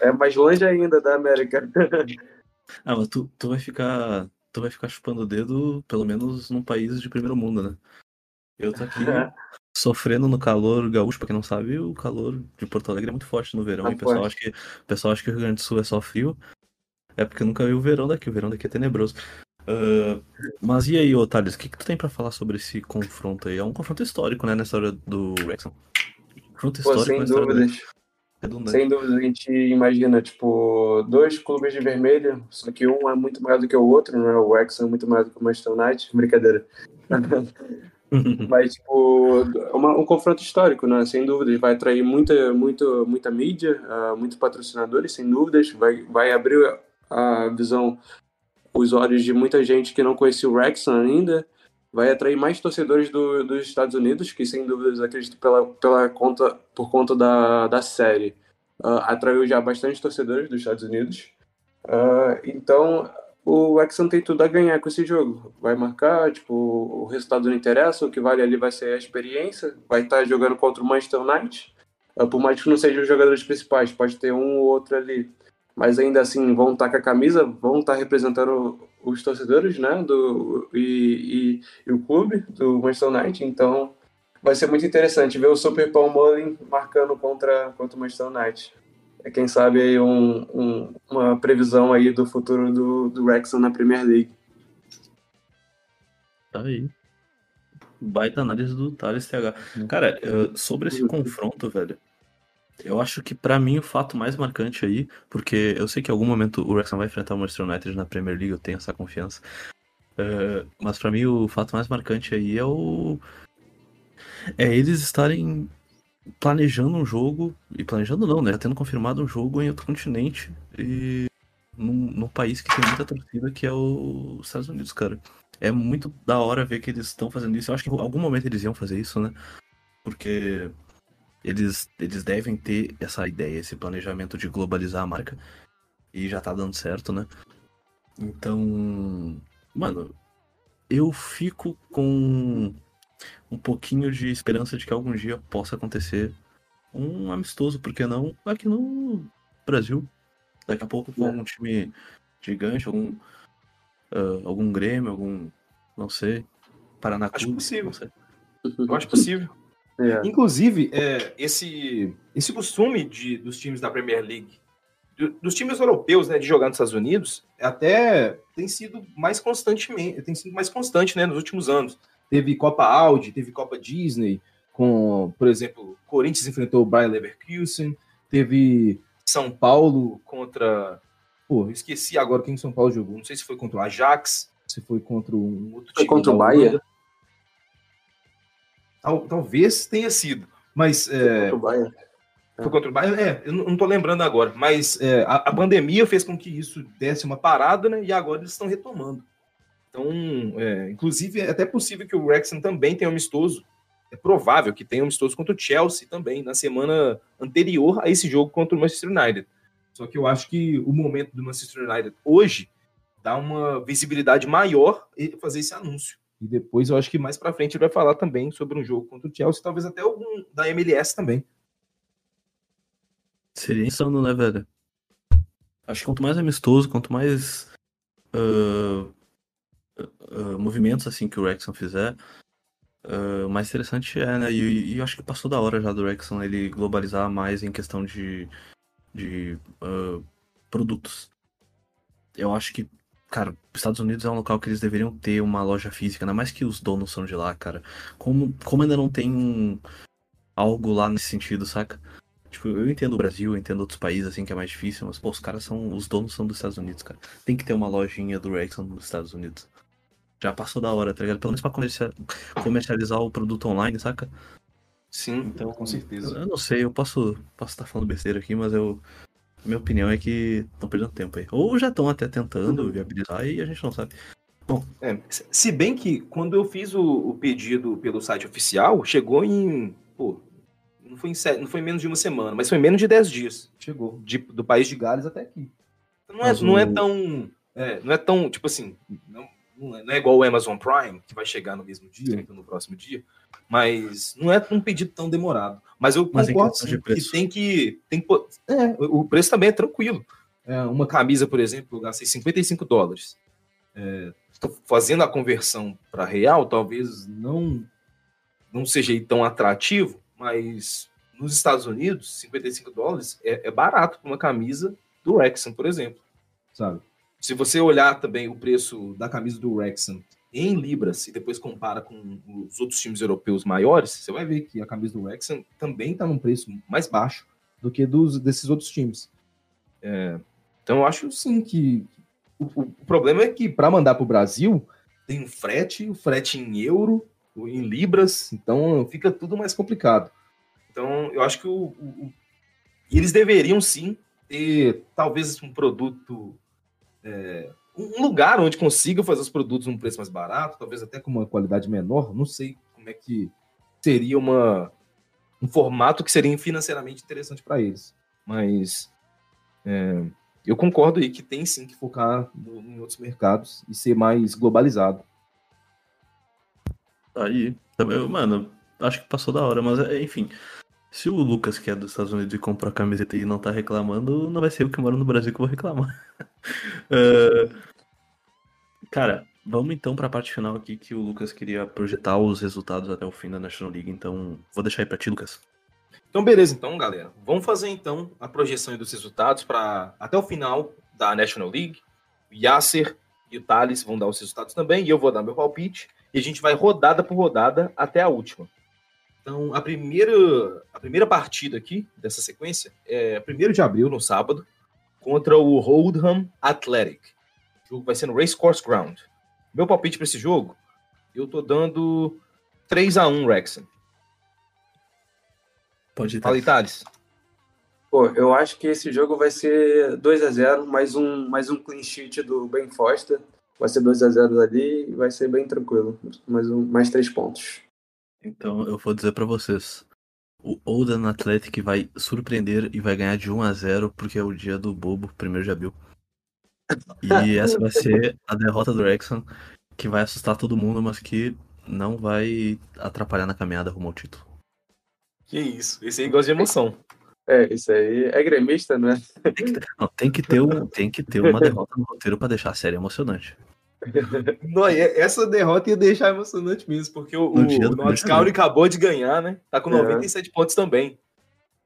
É, é mais longe ainda da América. ah, mas tu, tu vai ficar. Tu vai ficar chupando o dedo, pelo menos num país de primeiro mundo, né? Eu tô aqui é. sofrendo no calor gaúcho, pra quem não sabe, o calor de Porto Alegre é muito forte no verão. Tá e o pessoal acha, que, o pessoal acha que o Rio Grande do Sul é só frio. É porque nunca viu o verão daqui. O verão daqui é tenebroso. Uh, mas e aí, Otávio, o que, que tu tem para falar sobre esse confronto aí? É um confronto histórico, né, nessa hora do Wrexham. Confronto histórico Pô, sem dúvidas. Sem dúvida, a gente imagina, tipo, dois clubes de vermelho, só que um é muito maior do que o outro, né? O Wrexham é muito maior do que o Manchester United, brincadeira. Mas, tipo, uma, um confronto histórico, né? Sem dúvidas, vai atrair muita, muita, muita mídia, uh, muitos patrocinadores, sem dúvidas, vai, vai abrir a visão os olhos de muita gente que não conhecia o Wrexham ainda, vai atrair mais torcedores do, dos Estados Unidos, que sem dúvidas acredito pela, pela conta, por conta da, da série, uh, atraiu já bastante torcedores dos Estados Unidos. Uh, então, o Wrexham tem tudo a ganhar com esse jogo. Vai marcar, tipo, o resultado não interessa, o que vale ali vai ser a experiência. Vai estar jogando contra o Manchester United. Uh, por mais que não sejam os jogadores principais, pode ter um ou outro ali mas ainda assim vão estar com a camisa, vão estar representando os torcedores, né, do, e, e, e o clube do Manchester United, então vai ser muito interessante ver o Super Paul Mullin marcando contra, contra o Manchester United. É, quem sabe aí um, um, uma previsão aí do futuro do, do Wrexham na Premier League. Tá aí. Baita análise do Thales TH. Cara, sobre esse confronto, velho, eu acho que para mim o fato mais marcante aí, porque eu sei que em algum momento o Wrexham vai enfrentar o Manchester United na Premier League, eu tenho essa confiança. Uh, mas para mim o fato mais marcante aí é o é eles estarem planejando um jogo e planejando não, né, tendo confirmado um jogo em outro continente e num, num país que tem muita torcida que é os Estados Unidos, cara. É muito da hora ver que eles estão fazendo isso. Eu acho que em algum momento eles iam fazer isso, né? Porque eles, eles devem ter essa ideia, esse planejamento de globalizar a marca. E já tá dando certo, né? Então, mano, eu fico com um pouquinho de esperança de que algum dia possa acontecer um amistoso, por que não, aqui no Brasil. Daqui a pouco com algum time gigante, algum, uh, algum Grêmio, algum, não sei, Paraná Acho possível. Eu acho possível. É. Inclusive, é, esse, esse costume de, dos times da Premier League, do, dos times europeus, né, de jogar nos Estados Unidos, até tem sido mais constantemente, tem sido mais constante, né, nos últimos anos. Teve Copa Audi, teve Copa Disney, com, por exemplo, Corinthians enfrentou o Bayer Leverkusen, teve São Paulo contra, pô, esqueci agora quem São Paulo jogou, não sei se foi contra o Ajax, se foi contra um outro foi time. Foi contra o Bahia? Tal, talvez tenha sido. Mas. É, O Bayern. foi contra o Bayern? É, eu não tô lembrando agora. Mas é, a, a pandemia fez com que isso desse uma parada, né? E agora eles estão retomando. Então, é, inclusive, é até possível que o Wrexham também tenha um amistoso. É provável que tenha um amistoso contra o Chelsea também, na semana anterior a esse jogo contra o Manchester United. Só que eu acho que o momento do Manchester United hoje dá uma visibilidade maior e fazer esse anúncio. E depois eu acho que mais pra frente ele vai falar também sobre um jogo contra o Chelsea, talvez até algum da MLS também. Seria insano, né, velho? Acho que quanto mais amistoso, quanto mais ah, ah, movimentos assim que o Wrexham fizer, ah, mais interessante é, né? E, e eu acho que passou da hora já do Wrexham ele globalizar mais em questão de, de produtos. Eu acho que, cara, os Estados Unidos é um local que eles deveriam ter uma loja física, ainda mais que os donos são de lá, cara. Como, como ainda não tem um, algo lá nesse sentido, saca? Tipo, eu entendo o Brasil, eu entendo outros países assim que é mais difícil, mas pô, os caras são. Os donos são dos Estados Unidos, cara. Tem que ter uma lojinha do Wrexham nos Estados Unidos. Já passou da hora, tá ligado? Pelo menos pra comercia- comercializar o produto online, saca? Sim, Então, com certeza. Eu não sei, eu posso posso estar falando besteira aqui, mas eu. Minha opinião é que estão perdendo tempo aí. Ou já estão até tentando viabilizar e a gente não sabe. É, se- bem que quando eu fiz o, o pedido pelo site oficial, chegou em. Pô, não foi, em não foi em menos de uma semana, mas foi em menos de 10 dias. Chegou. de- do país de Gales até aqui. Não é, Mas não é tão. é, não é tão, tipo assim. Não, não é, não é igual o Amazon Prime, que vai chegar no mesmo dia, então no próximo dia. Mas não é um pedido tão demorado. Mas eu Mas concordo sim, que tem que. Tem que é, o preço também é tranquilo. É, uma camisa, por exemplo, eu gastei 55 dólares. É, fazendo a conversão para real, talvez não não seja tão atrativo, mas nos Estados Unidos, 55 dólares é, é barato para uma camisa do Wrexham, por exemplo, sabe? Se você olhar também o preço da camisa do Wrexham em libras e depois compara com os outros times europeus maiores, você vai ver que a camisa do Wrexham também está num preço mais baixo do que dos desses outros times. É, então eu acho sim que o, o- problema é que para mandar para o Brasil tem um frete, o frete em euro, em libras, então fica tudo mais complicado. Então eu acho que o- o- eles deveriam sim ter talvez um produto, é, um lugar onde consiga fazer os produtos num preço mais barato, talvez até com uma qualidade menor. Não sei como é que seria uma, um formato que seria financeiramente interessante para eles, mas é, eu concordo aí que tem sim que focar no- em outros mercados e ser mais globalizado. Aí, também, mano, acho que passou da hora, mas é, enfim. Se o Lucas, que é dos Estados Unidos, e comprou a camiseta e não tá reclamando, não vai ser eu que moro no Brasil que vou reclamar. É, Cara, vamos então pra parte final aqui que o Lucas queria projetar os resultados até o fim da National League, então vou deixar aí pra ti, Lucas. Então, beleza, então, galera. Vamos fazer então a projeção dos resultados para até o final da National League. O Yasser e o Thales vão dar os resultados também, e eu vou dar meu palpite. E a gente vai rodada por rodada até a última. Então, a primeira, a primeira partida aqui dessa sequência é 1 de abril, no sábado, contra o Oldham Athletic. O jogo vai ser no Racecourse Ground. Meu palpite para esse jogo, eu tô dando 3 a 1 Wrexham. Pode ir, Fala. Thales. Pô, eu acho que esse jogo vai ser 2 a 0 mais um, mais um clean sheet do Ben Foster. Vai ser 2 a 0 ali e vai ser bem tranquilo. Mais, um, mais três pontos. Então eu vou dizer pra vocês. O Oldham Athletic vai surpreender e vai ganhar de 1 a 0 porque é o dia do bobo, 1 de abril. E essa vai ser a derrota do Wrexham, que vai assustar todo mundo, mas que não vai atrapalhar na caminhada rumo ao título. Que isso, esse aí gosta de emoção. É, isso aí é gremista, né? Não, tem que ter, um, tem que ter uma derrota no roteiro pra deixar a série emocionante. Não, essa derrota ia deixar emocionante mesmo, porque o, No o, o primeiro County acabou de ganhar, né? Tá com É. 97 pontos também.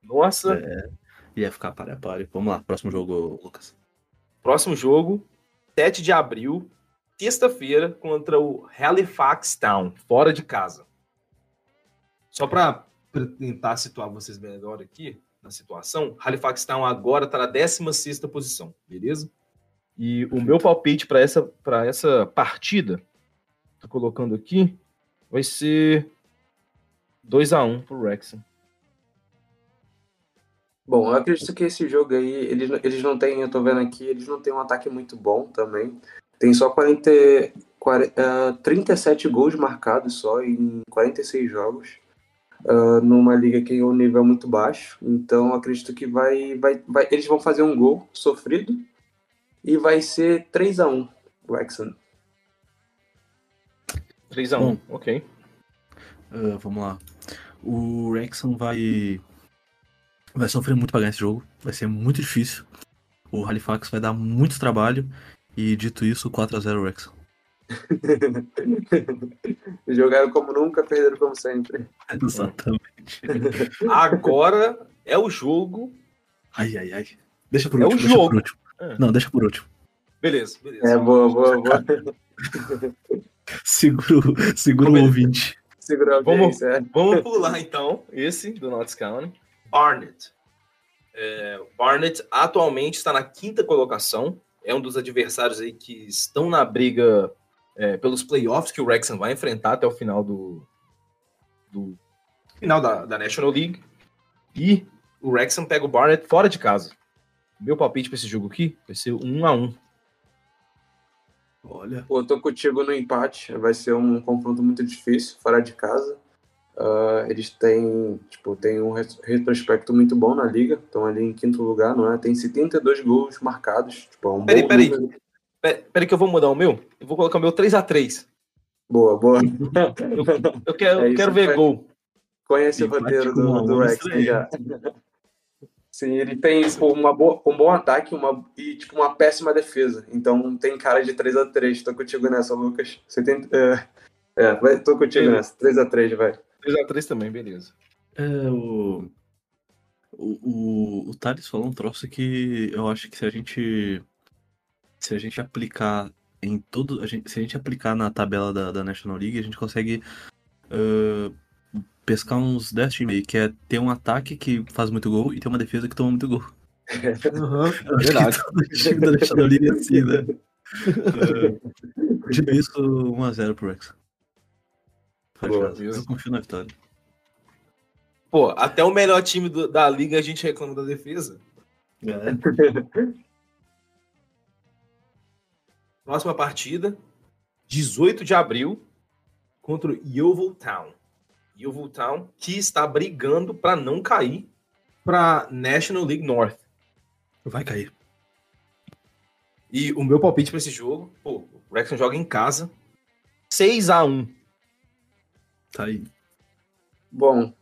Nossa, É, ia ficar pare a pare. Vamos lá, próximo jogo, Lucas. próximo jogo, 7 de abril, sexta-feira, contra o Halifax Town, fora de casa. Só para tentar situar vocês melhor aqui na situação, Halifax Town agora está na 16 posição, beleza? E o meu palpite para essa, essa partida, tô colocando aqui, vai ser 2x1 pro Wrexham. Bom, eu acredito que esse jogo aí, eles, eles não têm, eu tô vendo aqui, eles não têm um ataque muito bom também. Tem só 40, 40, uh, 37 gols marcados só em 46 jogos. Uh, numa liga que é um nível muito baixo. Então acredito que vai, vai, vai, eles vão fazer um gol sofrido e vai ser 3 a 1 Wrexham. 3 a 1 ok. Uh, vamos lá. O Wrexham vai vai sofrer muito para ganhar esse jogo. Vai ser muito difícil. O Halifax vai dar muito trabalho. E dito isso, 4x0 Wrexham. Jogaram como nunca, perderam como sempre. Exatamente. Agora é o jogo. Ai, ai, ai. Deixa por É último. o deixa jogo. Último. Não, deixa por último. Beleza, beleza. É, boa, boa, boa. Segura, segura o ouvinte. Segura Vamos- audiência, é. Vamos pular então esse do Notts County. Barnet. É, o Barnet atualmente está na quinta colocação. É um dos adversários aí que estão na briga é, pelos playoffs que o Wrexham vai enfrentar até o final do, do final da, da National League. E o Wrexham pega o Barnet fora de casa. Meu palpite para esse jogo aqui vai ser 1 a 1 Olha. Pô, eu tô contigo no empate. Vai ser um confronto muito difícil, fora de casa. Ah, eles têm, tipo, têm um ret- retrospecto muito bom na liga. Estão ali em quinto lugar, não é? Tem 72 gols marcados. Tipo, é um Peraí, peraí. peraí que eu vou mudar o meu. Eu vou colocar o meu 3 a 3 Boa, boa. Eu quero, É eu quero ver gol. Conhece o roteiro do, do estreia. já. Sim, ele tem tipo, uma boa, um bom ataque uma, e tipo, uma péssima defesa. Então tem cara de 3x3. Tô contigo nessa, Lucas. Você tem, é, é, vai, tô contigo Beleza. nessa. 3x3, vai. 3 a 3 também, beleza. É, o, o, o, o Thales falou um troço que eu acho que se a gente se a gente aplicar em todo a gente, se a gente aplicar na tabela da, da National League a gente consegue ah, pescar uns 10 times aí, que é ter um ataque que faz muito gol e ter uma defesa que toma muito gol. Eu acho Verdade. que todo time da National League é assim, né? Uh, dito isso, 1x0 pro Rex. Boa. Eu confio na vitória. Pô, até o melhor time do- da liga a gente reclama da defesa. Próxima partida, 18 de abril, contra o Yeovil Town. Yeovil Town, que está brigando para não cair para National League North. Vai cair. E o meu palpite para esse jogo, pô, o Wrexham joga em casa, 6 a 1 Tá aí. Bom,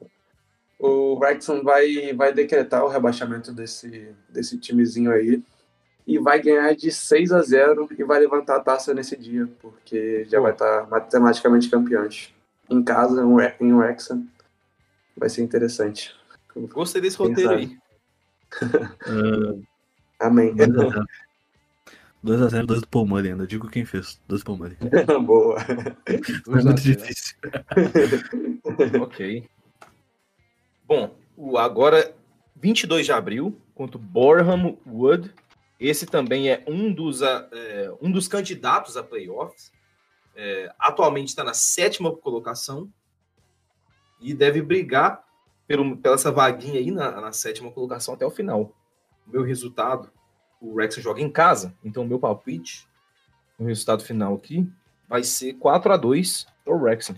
o Wrexham vai, vai decretar o rebaixamento desse, desse timezinho aí e vai ganhar de 6 a 0 e vai levantar a taça nesse dia, porque já vai estar matematicamente campeões. Em casa, em Wre- em Wrexham, vai ser interessante. Gostei desse roteiro aí. Uh, Amém. 2x0. 2x0, 2 do Paul Murray ainda. Digo quem fez. 2 do Paul Murray. Boa. Não é muito difícil. ok. Bom, o agora 22 de abril contra o Boreham Wood. Esse também é um dos, é, um dos candidatos a playoffs. É, atualmente está na sétima colocação e deve brigar pelo, pela essa vaguinha aí na, na sétima colocação até o final. O meu resultado, o Wrexham joga em casa, então o meu palpite, o resultado final aqui, vai ser 4 a 2 para o Wrexham.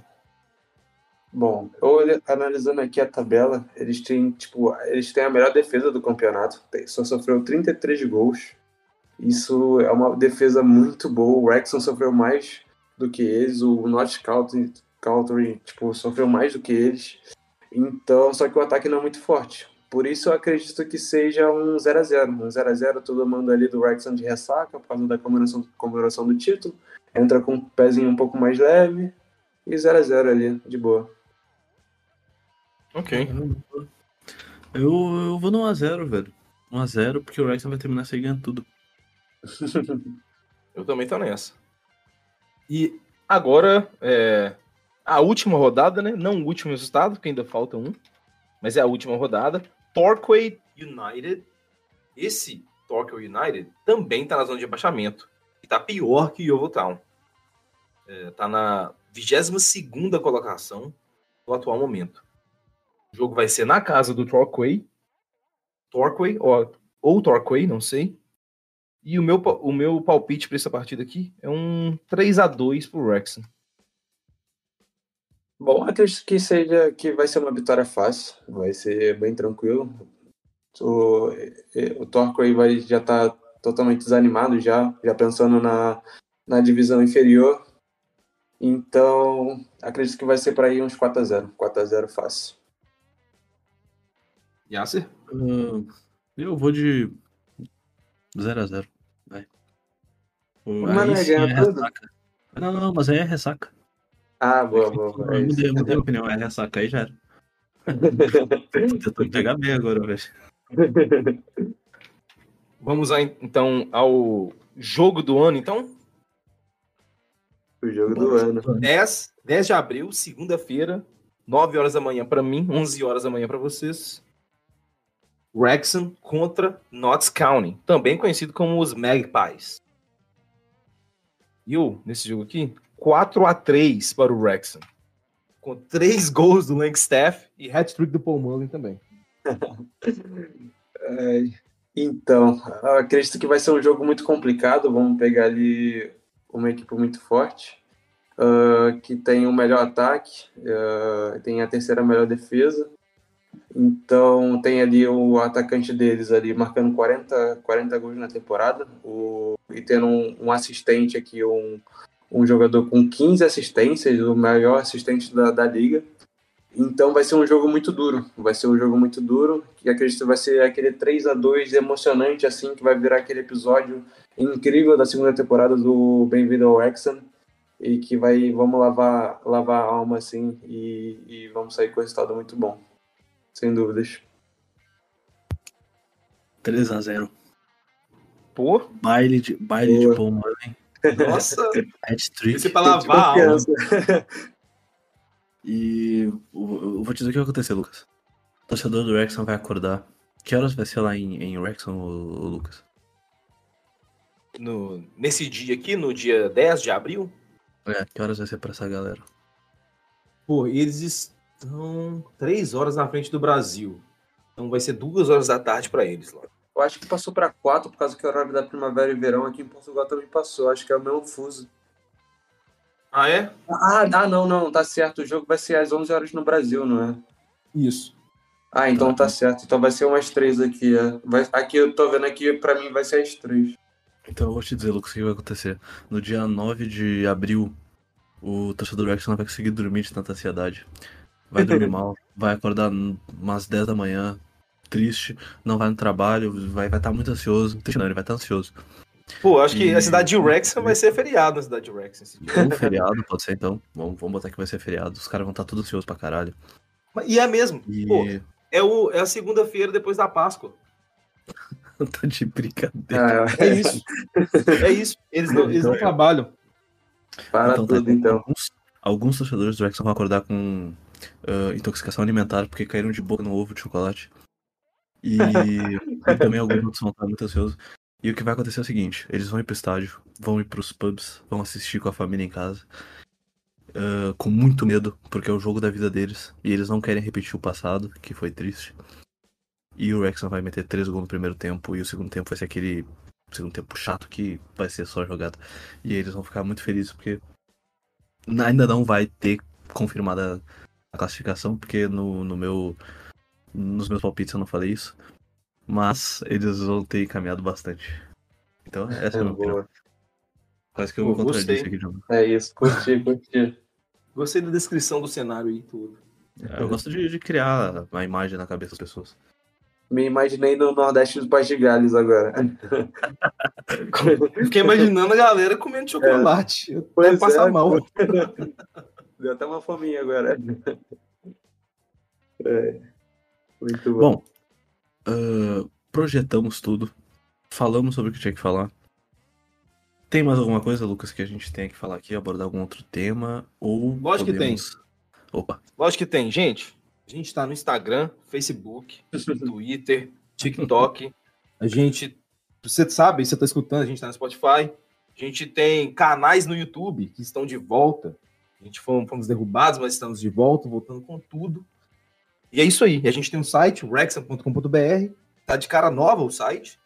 Bom, eu analisando aqui a tabela, eles têm, tipo, eles têm a melhor defesa do campeonato. Só sofreu 33 gols. Isso é uma defesa muito boa. O Wrexham sofreu mais do que eles. O North Country, Country tipo, sofreu mais do que eles. Então, só que o ataque não é muito forte. Por isso eu acredito que seja um 0x0. Um 0x0, todo mundo ali do Wrexham de ressaca, por causa da comemoração, comemoração do título. Entra com o pezinho um pouco mais leve. E 0x0 ali, de boa. Ok. Eu, eu vou no 1x0, velho. 1x0, porque o Wrexham vai terminar se ganhando tudo. Eu também tô nessa. E agora, é, a última rodada, né? Não o último resultado, porque ainda falta um. Mas é a última rodada. Torquay United. Esse Torquay United também tá na zona de abaixamento. E tá pior que o Yeovil Town. É, tá na 22ª colocação no atual momento. O jogo vai ser na casa do Torquay. Torquay, ou, ou Torquay, não sei. E o meu, o meu palpite para essa partida aqui é um 3 a 2 pro Wrexham. Bom, acredito que seja que vai ser uma vitória fácil, vai ser bem tranquilo. O, o Torquay vai já tá totalmente desanimado já, já pensando na, na divisão inferior. Então, acredito que vai ser para ir uns 4 a 0 4 a 0 fácil. Yasser? Uh, eu vou de 0 a 0 Vai. Mas aí é, é ressaca. Não, não, mas aí é ressaca. Ah, boa, boa. boa. Eu mudei, mudei a opinião, é ressaca aí já era. Tentando pegar bem agora, velho. Vamos lá, então ao jogo do ano, então? O jogo do ano. 10, 10 de abril, segunda-feira, 9 horas da manhã para mim, 11 horas da manhã para vocês. Wrexham contra Notts County, também conhecido como os Magpies. E eu, nesse jogo aqui, 4 a 3 para o Wrexham. Com três gols do Langstaff e hat-trick do Paul Mullen também. é, então, acredito que vai ser um jogo muito complicado. Vamos pegar ali uma equipe muito forte, uh, que tem o melhor ataque, uh, tem a terceira melhor defesa. Então tem ali o atacante deles ali marcando 40, 40 gols na temporada o, e tendo um, um assistente aqui, um, um jogador com 15 assistências, o maior assistente da, da liga. Então vai ser um jogo muito duro, vai ser um jogo muito duro, que acredito que vai ser aquele 3 a 2 emocionante assim, que vai virar aquele episódio incrível da segunda temporada do Bem-vindo ao Exxon e que vai vamos lavar lavar a alma assim e, e vamos sair com um resultado muito bom. Sem dúvidas. 3 a 0. Pô, baile de baile de bom, hein? Nossa, hat-trick. Esse pra lavar a alma. E eu vou te dizer o que vai acontecer, Lucas. O torcedor do Rexon vai acordar. Que horas vai ser lá em, em Rexon, Lucas? No, nesse dia aqui, no dia 10 de abril? É, que horas vai ser pra essa galera? Pô, eles estão três horas na frente do Brasil. Então vai ser duas horas da tarde para eles lá. Eu acho que passou para quatro, por causa que o horário da primavera e verão aqui em Portugal também passou. Acho que é o mesmo fuso. Ah, é? Ah, ah, não, não, tá certo. O jogo vai ser às 11 horas no Brasil, não é? Isso. Ah, então tá certo. Então vai ser umas três aqui. É. Vai, aqui eu tô vendo aqui, pra mim vai ser às três. Então eu vou te dizer, Lucas, o que vai acontecer. No dia 9 de abril, o torcedor do não vai conseguir dormir de tanta ansiedade. Vai dormir mal, vai acordar umas 10 da manhã, triste, não vai no trabalho, vai estar vai tá muito ansioso. Não, ele vai estar tá ansioso. Pô, acho que e... a cidade de Wrexham vai ser feriado na cidade de Wrexham. Ou feriado, pode ser então. Vamos, vamos botar que vai ser feriado. Os caras vão estar tá tudo ansiosos pra caralho. E é mesmo. E... Pô, é, o, é a segunda-feira depois da Páscoa. tá de brincadeira. Ah, é isso. É isso. Eles não, eles não então, trabalham. Para então, tudo, tá, então. Alguns, alguns torcedores do Wrexham vão acordar com uh, intoxicação alimentar porque caíram de boca no ovo de chocolate. E, e também alguns outros vão estar muito ansiosos. E o que vai acontecer é o seguinte: eles vão ir pro estádio, vão ir pros pubs, vão assistir com a família em casa, uh, com muito medo, porque é o jogo da vida deles, e eles não querem repetir o passado, que foi triste. E o Wrexham vai meter três gols no primeiro tempo, e o segundo tempo vai ser aquele segundo tempo chato que vai ser só jogada. E eles vão ficar muito felizes, porque ainda não vai ter confirmada a classificação, porque no, no meu. Nos meus palpites eu não falei isso. Mas eles vão ter caminhado bastante. Então, essa é, é a minha opinião. Quase que eu vou contradizer aqui, João. É isso, curti, curti. Gostei da descrição do cenário e tudo. É, eu gosto de, de, criar uma imagem na cabeça das pessoas. Me imaginei no Nordeste dos Pais de Gales agora. Fiquei imaginando a galera comendo chocolate. É. Eu vou passar é, mal. Deu até uma fominha agora. É. Muito bom. Bom, uh, projetamos tudo, falamos sobre o que tinha que falar. Tem mais alguma coisa, Lucas, que a gente tenha que falar aqui, abordar algum outro tema? Ou Lógico podemos... que tem. Opa. Lógico que tem. Gente, a gente está no Instagram, Facebook, Twitter, TikTok. A gente, você sabe, você está escutando, a gente está no Spotify. A gente tem canais no YouTube que estão de volta. A gente fomos, fomos derrubados, mas estamos de volta, voltando com tudo. E é isso aí. A gente tem um site, rexham.com.br. Tá de cara nova o site.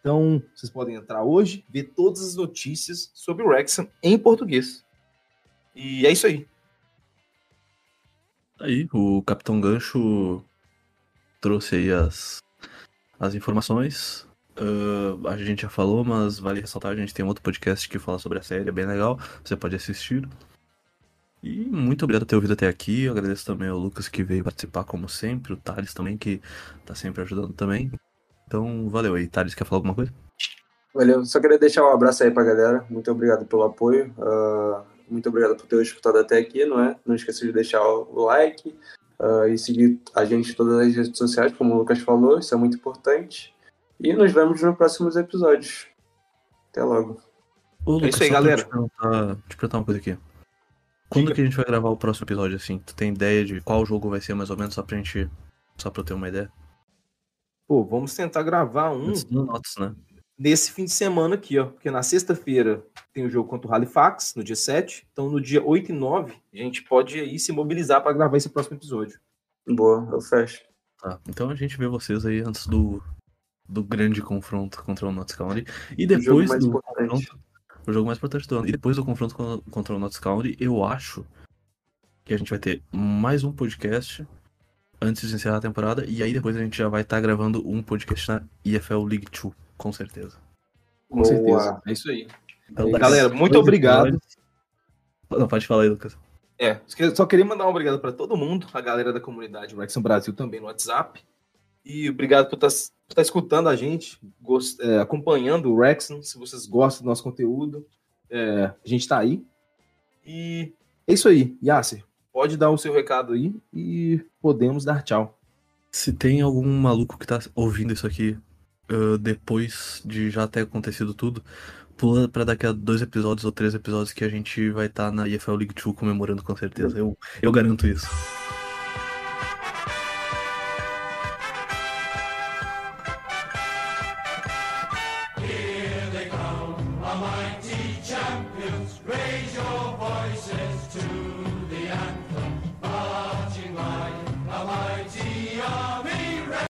Então, vocês podem entrar hoje, ver todas as notícias sobre o Wrexham em português. E é isso aí. Aí, o Capitão Gancho trouxe aí as, as informações. Uh, a gente já falou, mas vale ressaltar, a gente tem um outro podcast que fala sobre a série, é bem legal, você pode assistir. E muito obrigado por ter ouvido até aqui. Eu agradeço também ao Lucas que veio participar, como sempre, o Thales também, que tá sempre ajudando também. Então, valeu aí. Thales, quer falar alguma coisa? Valeu, só queria deixar um abraço aí pra galera. Muito obrigado pelo apoio. Uh, muito obrigado por ter escutado até aqui, não é? Não esqueça de deixar o like uh, e seguir a gente em todas as redes sociais, como o Lucas falou, isso é muito importante. E nos vemos nos próximos episódios. Até logo. Ô, Lucas, é isso aí, galera. Te perguntar, te perguntar uma coisa aqui. Quando Diga. que a gente vai gravar o próximo episódio, assim? Tu tem ideia de qual jogo vai ser, mais ou menos, só pra gente... Só pra eu ter uma ideia? Pô, vamos tentar gravar um... Notas, né? Nesse fim de semana aqui, ó. Porque na sexta-feira tem o jogo contra o Halifax, no dia 7. Então, no dia 8 e 9, a gente pode aí se mobilizar para gravar esse próximo episódio. Boa, eu fecho. Tá, então a gente vê vocês aí antes do, do grande confronto contra o Notts County. E depois do confronto o jogo mais importante do ano. E depois do confronto contra o Notts County, eu acho que a gente vai ter mais um podcast antes de encerrar a temporada. E aí depois a gente já vai estar tá gravando um podcast na EFL League 2, com certeza. Com Boa. certeza. É isso aí. Então, Galera, muito obrigado. Não, pode falar aí, Lucas. É, só queria mandar um obrigado para todo mundo, a galera da comunidade Wrexham Brasil também no WhatsApp. E obrigado por estar tá, tá escutando a gente, gost, é, acompanhando o Wrexham. Se vocês gostam do nosso conteúdo, é, a gente está aí. E é isso aí. Yasser, pode dar o seu recado aí e podemos dar tchau. Se tem algum maluco que tá ouvindo isso aqui uh, depois de já ter acontecido tudo, pula para daqui a dois episódios ou três episódios que a gente vai estar tá na EFL League 2 comemorando com certeza. Eu, eu garanto isso.